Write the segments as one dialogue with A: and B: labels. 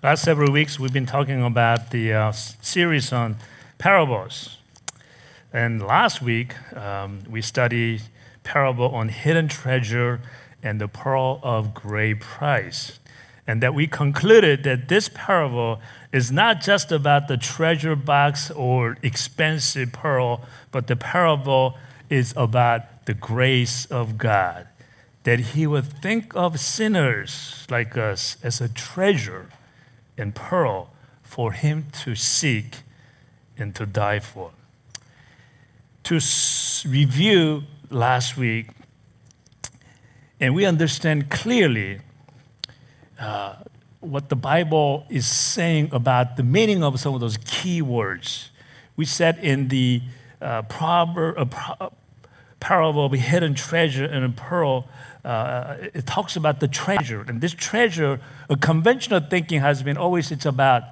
A: Last several weeks, we've been talking about the uh, series on parables. And last week, um, we studied parable on hidden treasure and the pearl of great price. And that we concluded that this parable is not just about the treasure box or expensive pearl, but the parable is about the grace of God. That He would think of sinners like us as a treasure and pearl for him to seek and to die for. To review last week, and we understand clearly uh, what the Bible is saying about the meaning of some of those key words. We said in the uh, proverb, uh, parable of a hidden treasure and a pearl, uh, it talks about the treasure. And this treasure, a conventional thinking has been always it's about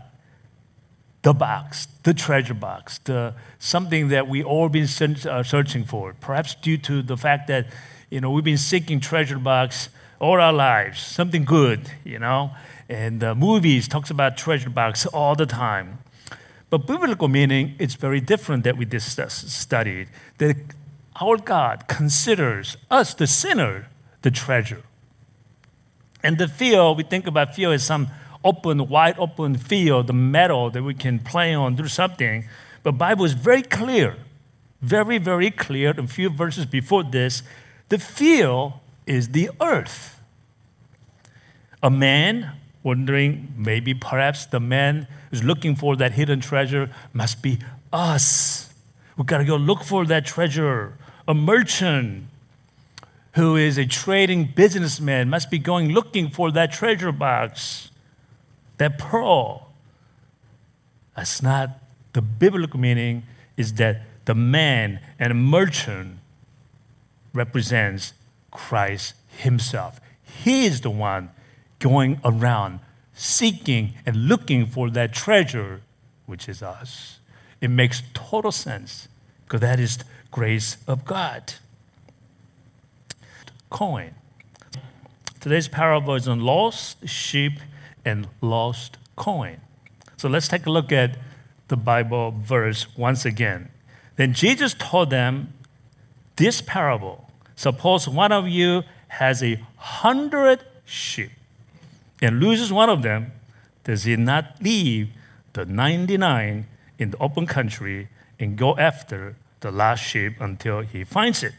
A: the box, the treasure box, the, something that we all been uh, searching for. Perhaps due to the fact that you know we've been seeking treasure box all our lives, something good, you know. And uh, movies talks about treasure box all the time. But biblical meaning is very different that we discussed, studied. That our God considers us, the sinner, the treasure. And the field, we think about field as some open, wide open field, the metal that we can play on, do something. But Bible is very clear, very, very clear. A few verses before this, the field is the earth. A man wondering, maybe perhaps the man who's looking for that hidden treasure must be us. We've gotta go look for that treasure. A merchant who is a trading businessman must be going looking for that treasure box, that pearl. That's not the biblical meaning, is that the man and merchant represents Christ himself. He is the one going around seeking and looking for that treasure, which is us. It makes total sense because that is grace of God coin. Today's parable is on lost sheep and lost coin. So let's take a look at the Bible verse once again. Then Jesus told them this parable Suppose one of you has a hundred sheep and loses one of them, does he not leave the 99 in the open country and go after the last sheep until he finds it?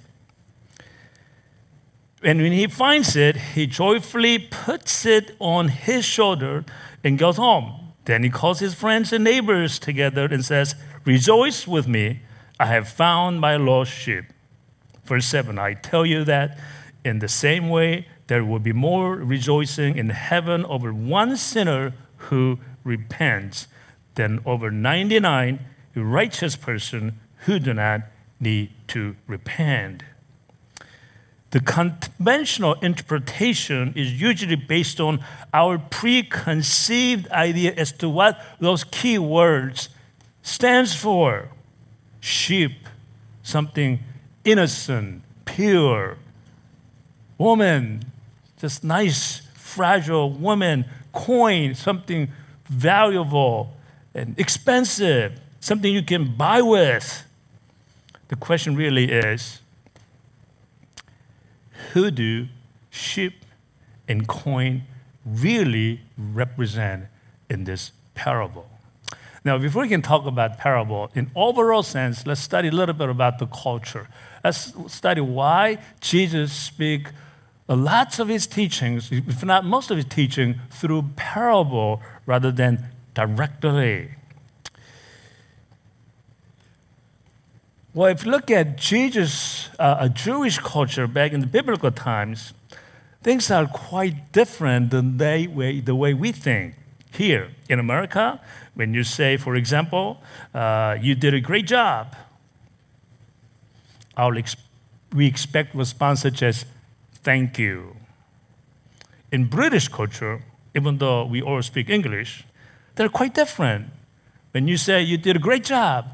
A: And when he finds it, he joyfully puts it on his shoulder and goes home. Then he calls his friends and neighbors together and says, Rejoice with me, I have found my lost sheep. Verse 7 I tell you that in the same way, there will be more rejoicing in heaven over one sinner who repents than over 99 righteous person who do not need to repent. The conventional interpretation is usually based on our preconceived idea as to what those key words stands for. Sheep, something innocent, pure. Woman, just nice, fragile woman. Coin, something valuable and expensive, something you can buy with. The question really is who do sheep and coin really represent in this parable? Now, before we can talk about parable, in overall sense, let's study a little bit about the culture. Let's study why Jesus speak lots of his teachings, if not most of his teaching, through parable rather than directly. Well, if you look at Jesus, uh, a Jewish culture back in the biblical times, things are quite different than they, way, the way we think here in America. When you say, for example, uh, you did a great job, ex- we expect response such as, thank you. In British culture, even though we all speak English, they're quite different. When you say you did a great job,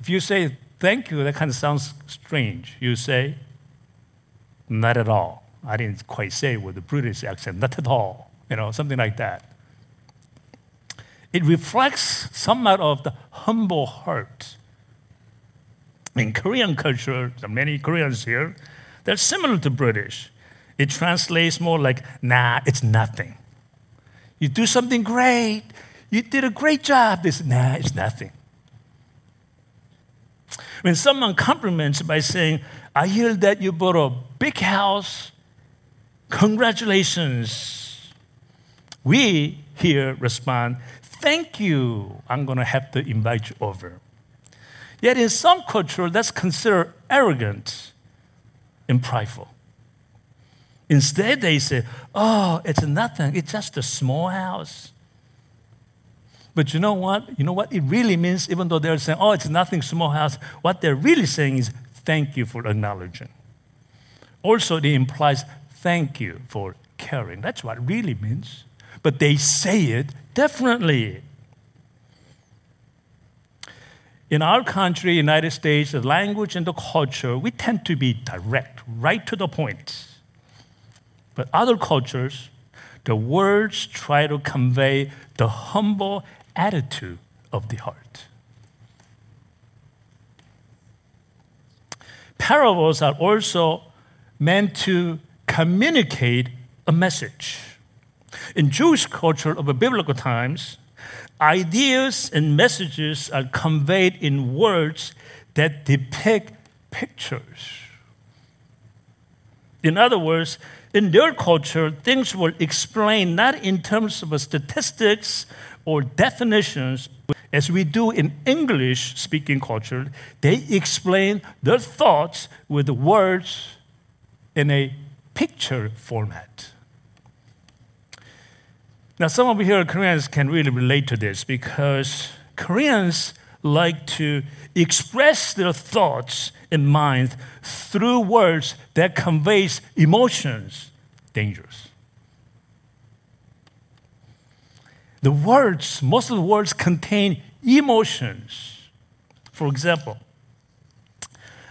A: if you say thank you, that kind of sounds strange. You say, not at all. I didn't quite say with a British accent, not at all, you know, something like that. It reflects somewhat of the humble heart. In Korean culture, there are many Koreans here, they're similar to British. It translates more like, nah, it's nothing. You do something great, you did a great job. This, nah, it's nothing. When someone compliments by saying, I hear that you bought a big house, congratulations. We here respond, Thank you. I'm going to have to invite you over. Yet in some culture, that's considered arrogant and prideful. Instead, they say, Oh, it's nothing. It's just a small house. But you know what? You know what it really means, even though they're saying, Oh, it's nothing, small house. What they're really saying is, Thank you for acknowledging. Also, it implies thank you for caring. That's what it really means. But they say it differently. In our country, United States, the language and the culture, we tend to be direct, right to the point. But other cultures, the words try to convey the humble attitude of the heart. Parables are also meant to communicate a message. In Jewish culture of the biblical times, ideas and messages are conveyed in words that depict pictures. In other words, in their culture, things were explained not in terms of statistics or definitions, as we do in English speaking culture. They explain their thoughts with words in a picture format. Now, some of you here Koreans can really relate to this because Koreans like to express their thoughts and minds through words that conveys emotions. Dangerous. The words, most of the words contain emotions. For example,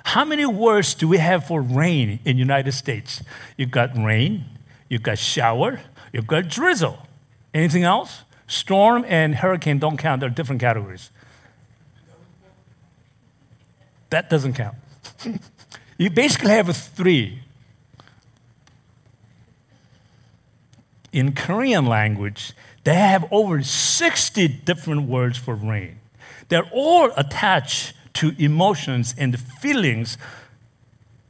A: how many words do we have for rain in United States? You've got rain, you've got shower, you've got drizzle. Anything else? Storm and hurricane don't count, they're different categories. That doesn't count. you basically have three. In Korean language, they have over 60 different words for rain. They're all attached to emotions and feelings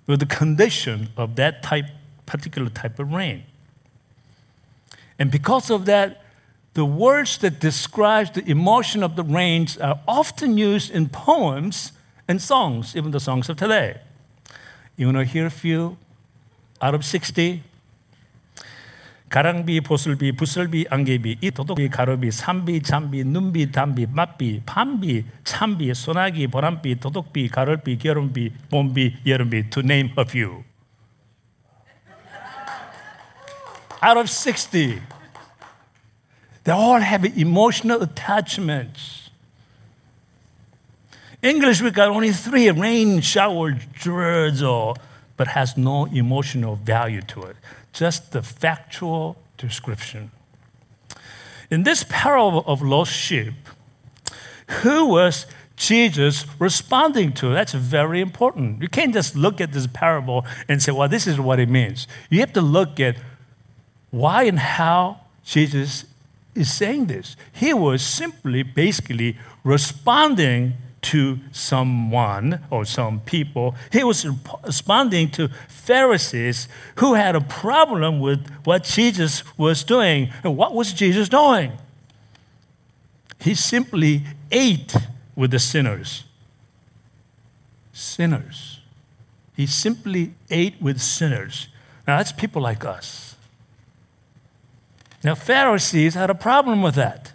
A: with the condition of that type, particular type of rain. And because of that, the words that describe the emotion of the rains are often used in poems and songs, even the songs of today. You want to hear a few out of 60? 가랑비, 보슬비, 부슬비, 안개비, 이 도독비, 가로비, 산비, 잠비, 눈비, 담비, 맛비, 밤비, 참비, 소나기, 보람비, 도독비, 가을비, 겨름비, 봄비, 여름비, to name a few. out of 60. They all have emotional attachments. English, we got only three rain, shower, drizzle, but has no emotional value to it, just the factual description. In this parable of lost sheep, who was Jesus responding to? That's very important. You can't just look at this parable and say, well, this is what it means. You have to look at why and how Jesus is saying this. He was simply basically responding to someone or some people. He was responding to Pharisees who had a problem with what Jesus was doing. And what was Jesus doing? He simply ate with the sinners. Sinners. He simply ate with sinners. Now, that's people like us. Now, Pharisees had a problem with that.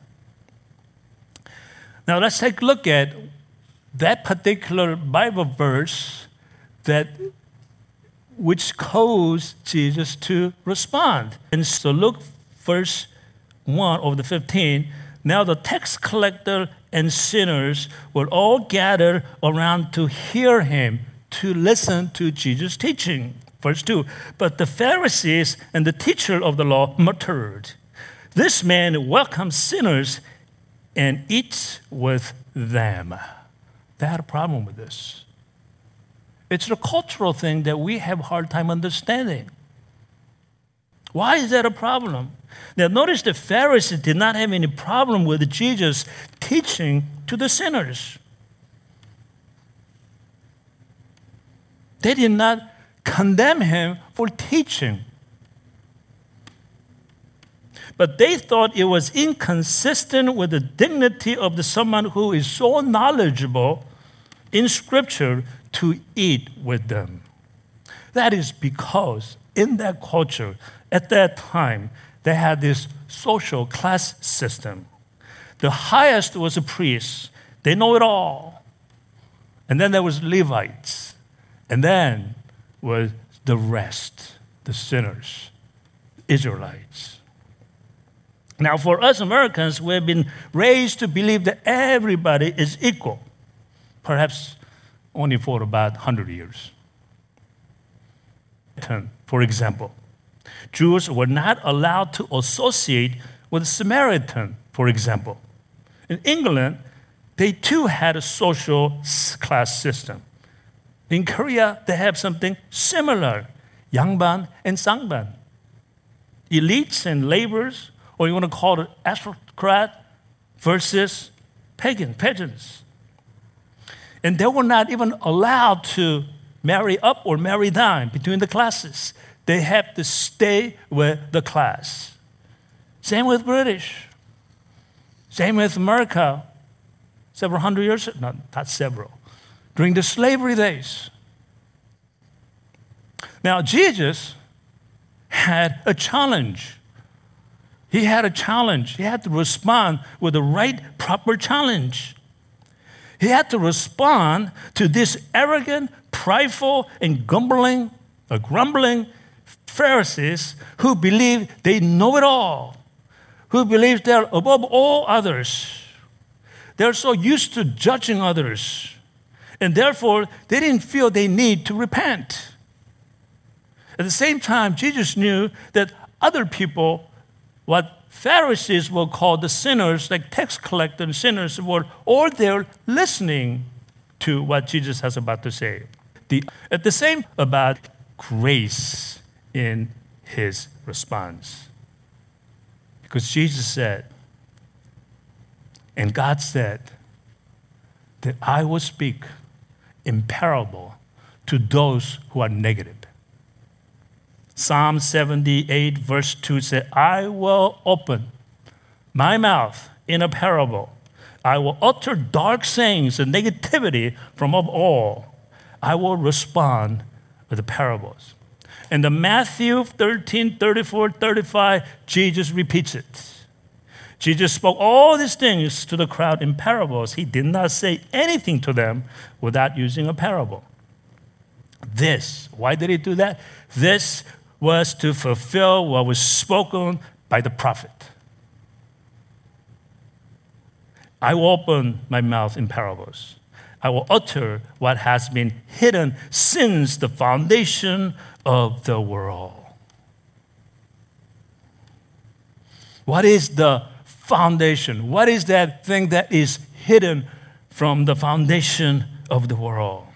A: Now, let's take a look at that particular Bible verse that which caused Jesus to respond. And so look verse 1 of the 15. Now the tax collector and sinners were all gathered around to hear him, to listen to Jesus' teaching. Verse 2 But the Pharisees and the teacher of the law muttered, This man welcomes sinners and eats with them. They had a problem with this. It's a cultural thing that we have a hard time understanding. Why is that a problem? Now, notice the Pharisees did not have any problem with Jesus teaching to the sinners. They did not condemn him for teaching. But they thought it was inconsistent with the dignity of the someone who is so knowledgeable in Scripture to eat with them. That is because in that culture, at that time, they had this social class system. The highest was a priest, they know it all. And then there was Levites. And then was the rest, the sinners, Israelites. Now, for us Americans, we've been raised to believe that everybody is equal, perhaps only for about 100 years. For example, Jews were not allowed to associate with Samaritan, for example. In England, they too had a social class system. In Korea, they have something similar Yangban and Sangban. Elites and laborers, or you want to call it aristocrat versus pagan, peasants. And they were not even allowed to marry up or marry down between the classes. They had to stay with the class. Same with British. Same with America. Several hundred years, not, not several during the slavery days. Now, Jesus had a challenge. He had a challenge. He had to respond with the right, proper challenge. He had to respond to this arrogant, prideful, and grumbling, or grumbling Pharisees who believe they know it all, who believe they're above all others. They're so used to judging others and therefore they didn't feel they need to repent. At the same time, Jesus knew that other people, what Pharisees were called the sinners, like tax collectors and sinners, were all there listening to what Jesus has about to say. The, at the same about grace in his response. Because Jesus said, and God said, that I will speak in parable to those who are negative. Psalm 78, verse 2 says, I will open my mouth in a parable. I will utter dark sayings and negativity from of all. I will respond with the parables. And the Matthew 13, 34, 35, Jesus repeats it. Jesus spoke all these things to the crowd in parables. He did not say anything to them without using a parable. This, why did he do that? This was to fulfill what was spoken by the prophet. I will open my mouth in parables. I will utter what has been hidden since the foundation of the world. What is the foundation. What is that thing that is hidden from the foundation of the world?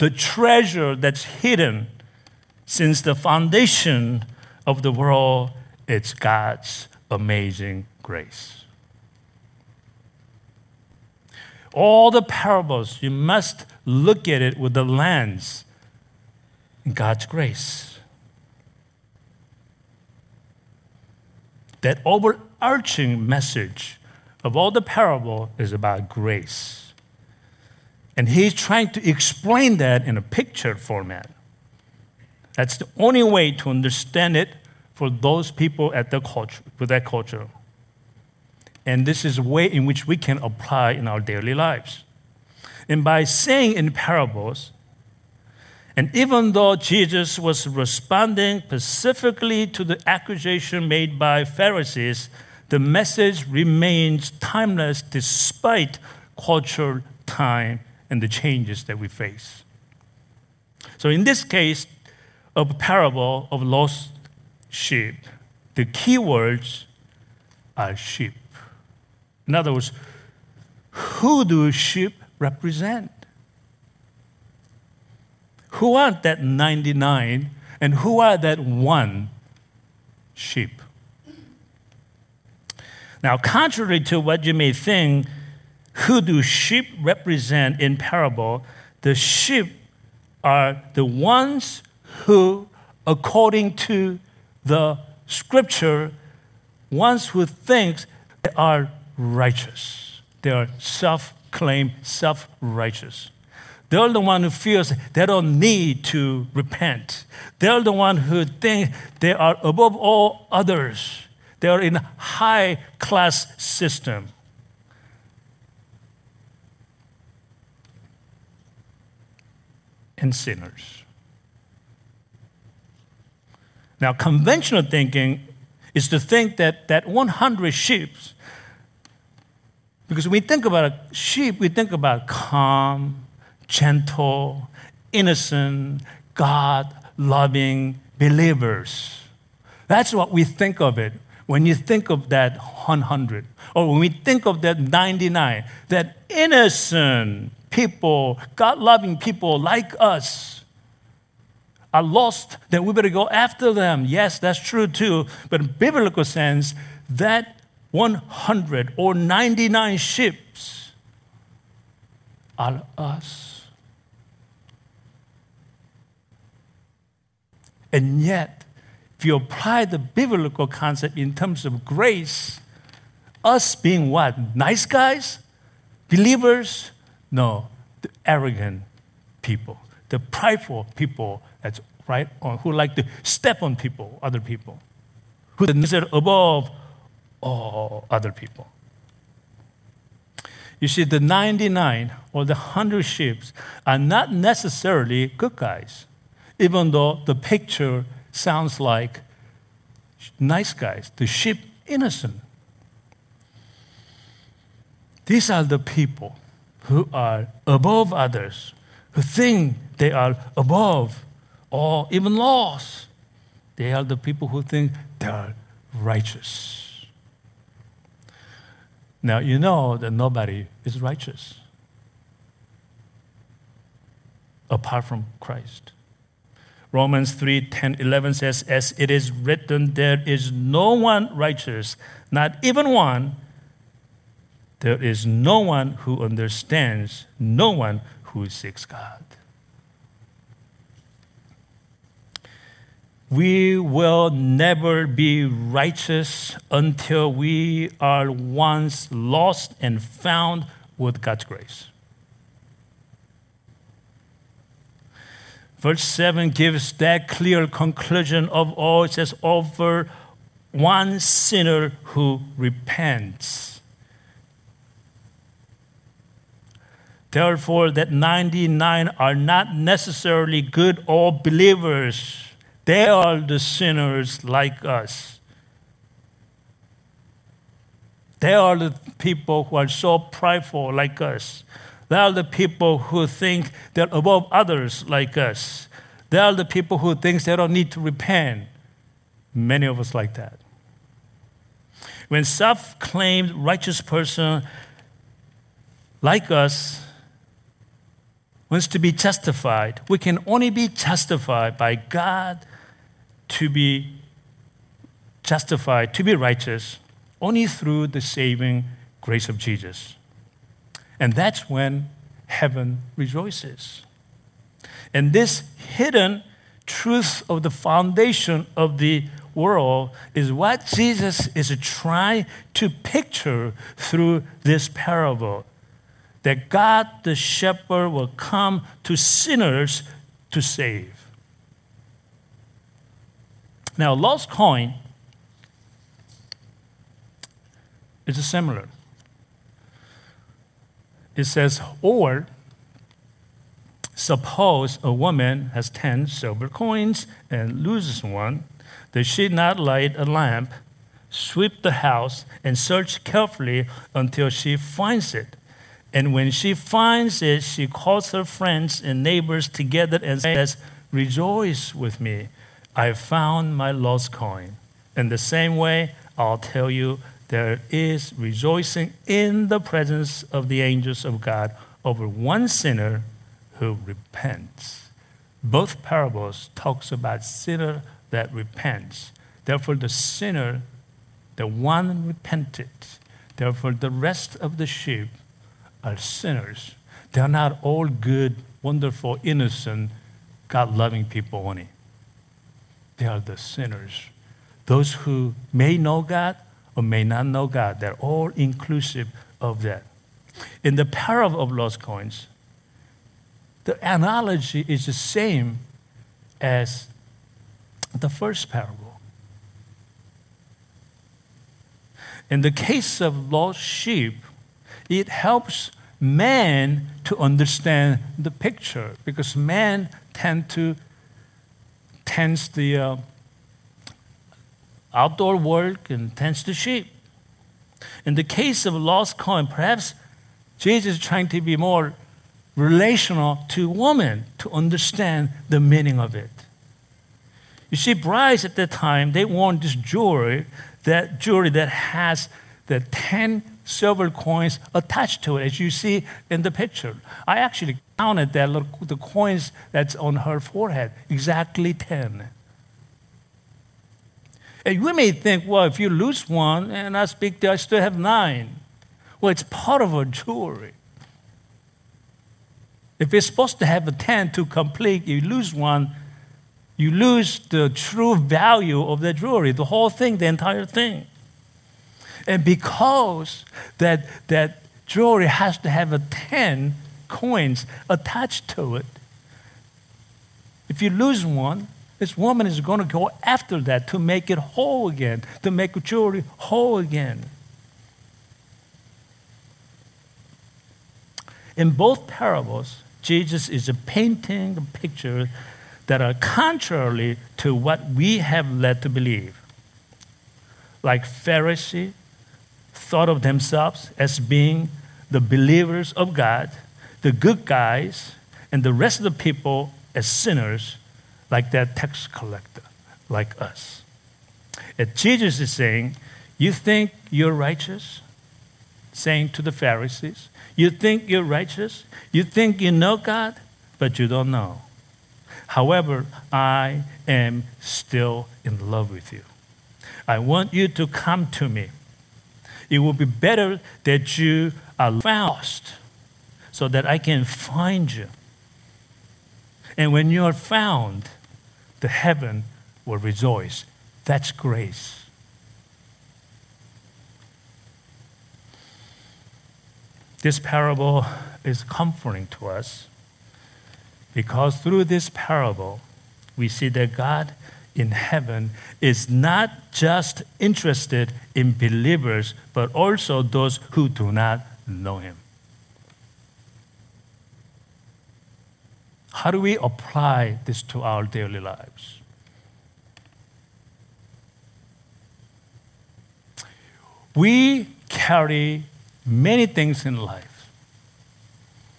A: The treasure that's hidden since the foundation of the world, it's God's amazing grace. All the parables, you must look at it with the lens God's grace. that overarching message of all the parable is about grace. And he's trying to explain that in a picture format. That's the only way to understand it for those people at the culture, with that culture. And this is a way in which we can apply in our daily lives. And by saying in parables, and even though Jesus was responding specifically to the accusation made by Pharisees, the message remains timeless despite cultural time, and the changes that we face. So, in this case of parable of lost sheep, the key words are sheep. In other words, who do sheep represent? Who are that 99 and who are that one sheep? Now, contrary to what you may think, who do sheep represent in parable? The sheep are the ones who, according to the scripture, ones who think they are righteous. They are self-claimed, self-righteous. They're the one who feels they don't need to repent. They're the one who think they are above all others. They are in high class system. And sinners. Now, conventional thinking is to think that that 100 sheep, because when we think about a sheep, we think about calm, gentle, innocent, God loving believers. That's what we think of it when you think of that 100, or when we think of that 99, that innocent people, God loving people like us are lost, then we better go after them. Yes, that's true too. But in biblical sense, that 100 or 99 ships are us. And yet, if you apply the biblical concept in terms of grace, us being what? Nice guys? Believers? No, the arrogant people, the prideful people that's right on, who like to step on people, other people, who consider above all other people. You see, the 99 or the 100 sheep are not necessarily good guys, even though the picture sounds like nice guys, the sheep innocent. These are the people who are above others, who think they are above or even laws. They are the people who think they are righteous. Now, you know that nobody is righteous apart from Christ. Romans 3 10, 11 says, As it is written, there is no one righteous, not even one. There is no one who understands, no one who seeks God. We will never be righteous until we are once lost and found with God's grace. Verse 7 gives that clear conclusion of all. It says, over one sinner who repents. Therefore, that 99 are not necessarily good or believers. They are the sinners like us. They are the people who are so prideful like us. They are the people who think they're above others like us. They are the people who think they don't need to repent. Many of us like that. When self-claimed righteous person like us wants to be justified, we can only be justified by God to be justified, to be righteous, only through the saving grace of Jesus. And that's when heaven rejoices. And this hidden truth of the foundation of the world is what Jesus is trying to picture through this parable. That God the shepherd will come to sinners to save. Now, lost coin is similar it says, or suppose a woman has 10 silver coins and loses one, does she not light a lamp, sweep the house, and search carefully until she finds it? And when she finds it, she calls her friends and neighbors together and says, Rejoice with me, I found my lost coin. In the same way, I'll tell you there is rejoicing in the presence of the angels of God over one sinner who repents. Both parables talks about sinner that repents. Therefore, the sinner, the one repented. Therefore, the rest of the sheep are sinners. They are not all good, wonderful, innocent, God loving people only. They are the sinners. Those who may know God or may not know God, they're all inclusive of that. In the parable of lost coins, the analogy is the same as the first parable. In the case of lost sheep, it helps man to understand the picture because man tend to tends the uh, outdoor work and tends the sheep. In the case of lost coin, perhaps Jesus is trying to be more relational to women to understand the meaning of it. You see, brides at that time, they wore this jewelry, that jewelry that has the 10 silver coins attached to it, as you see in the picture. I actually counted that the coins that's on her forehead, exactly 10. And you may think, well, if you lose one and I speak, to, I still have nine. Well, it's part of a jewelry. If it's supposed to have a 10 to complete, you lose one, you lose the true value of the jewelry, the whole thing, the entire thing. And because that, that jewelry has to have a 10 coins attached to it, if you lose one, this woman is going to go after that to make it whole again, to make jewelry whole again. In both parables, Jesus is painting a picture that are contrary to what we have led to believe. Like Pharisee thought of themselves as being the believers of God, the good guys, and the rest of the people as sinners, like that tax collector, like us. And Jesus is saying, You think you're righteous? Saying to the Pharisees, You think you're righteous? You think you know God, but you don't know. However, I am still in love with you. I want you to come to me. It will be better that you are lost so that I can find you. And when you are found, the heaven will rejoice. That's grace. This parable is comforting to us because through this parable, we see that God in heaven is not just interested in believers, but also those who do not know Him. How do we apply this to our daily lives? We carry many things in life.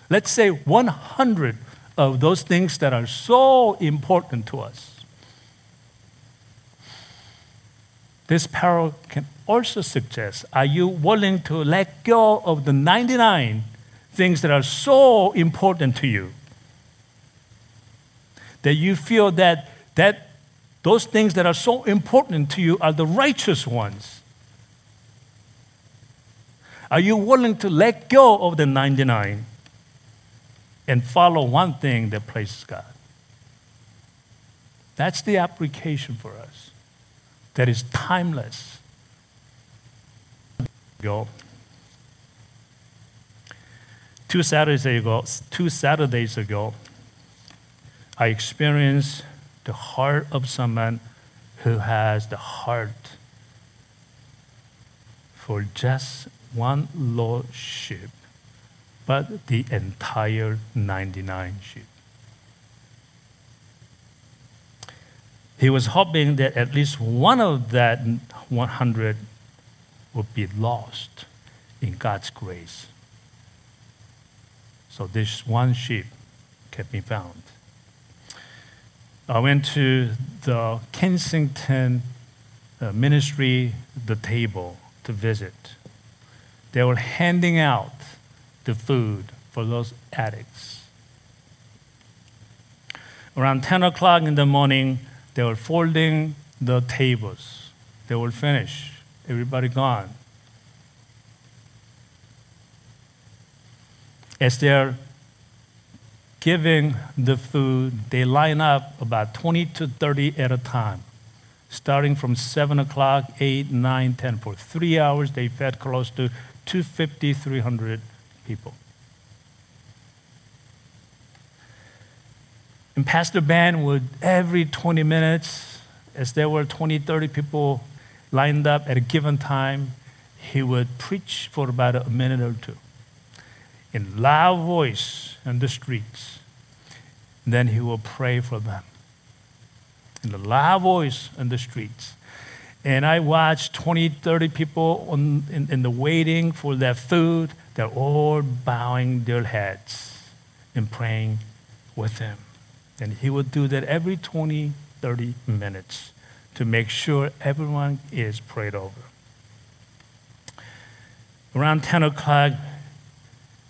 A: Let's say 100 of those things that are so important to us. This parable can also suggest are you willing to let go of the 99 things that are so important to you? That you feel that, that those things that are so important to you are the righteous ones. Are you willing to let go of the 99 and follow one thing that pleases God? That's the application for us. That is timeless. Go. Two Saturdays ago, two Saturdays ago, I experienced the heart of someone who has the heart for just one lost sheep, but the entire 99 sheep. He was hoping that at least one of that 100 would be lost in God's grace. So this one sheep can be found. I went to the Kensington uh, ministry, the table, to visit. They were handing out the food for those addicts. Around 10 o'clock in the morning, they were folding the tables. They were finished. Everybody gone. As they're giving the food, they line up about 20 to 30 at a time, starting from 7 o'clock, 8, 9, 10. For three hours, they fed close to 250, 300 people. And Pastor Ben would, every 20 minutes, as there were 20, 30 people lined up at a given time, he would preach for about a minute or two in loud voice in the streets. Then he will pray for them in a loud voice in the streets. And I watched 20, 30 people on, in, in the waiting for their food. They're all bowing their heads and praying with him. And he would do that every 20, 30 minutes to make sure everyone is prayed over. Around 10 o'clock,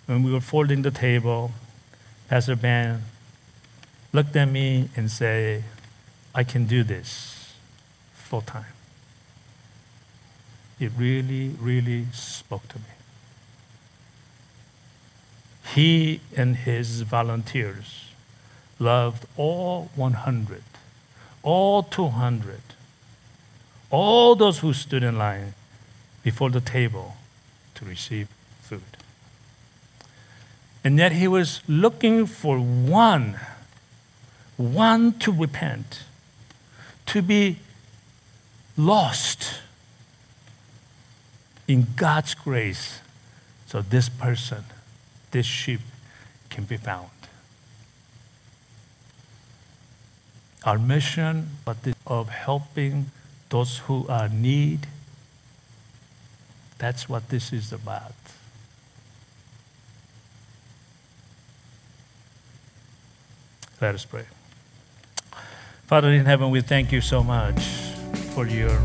A: when we were folding the table, Pastor Ben looked at me and said, I can do this full time. It really, really spoke to me. He and his volunteers loved all 100, all 200, all those who stood in line before the table to receive food. And yet he was looking for one, one to repent, to be lost in God's grace so this person, this sheep, can be found. Our mission but of helping those who are in need, that's what this is about. Let us pray. Father in heaven, we thank you so much for your.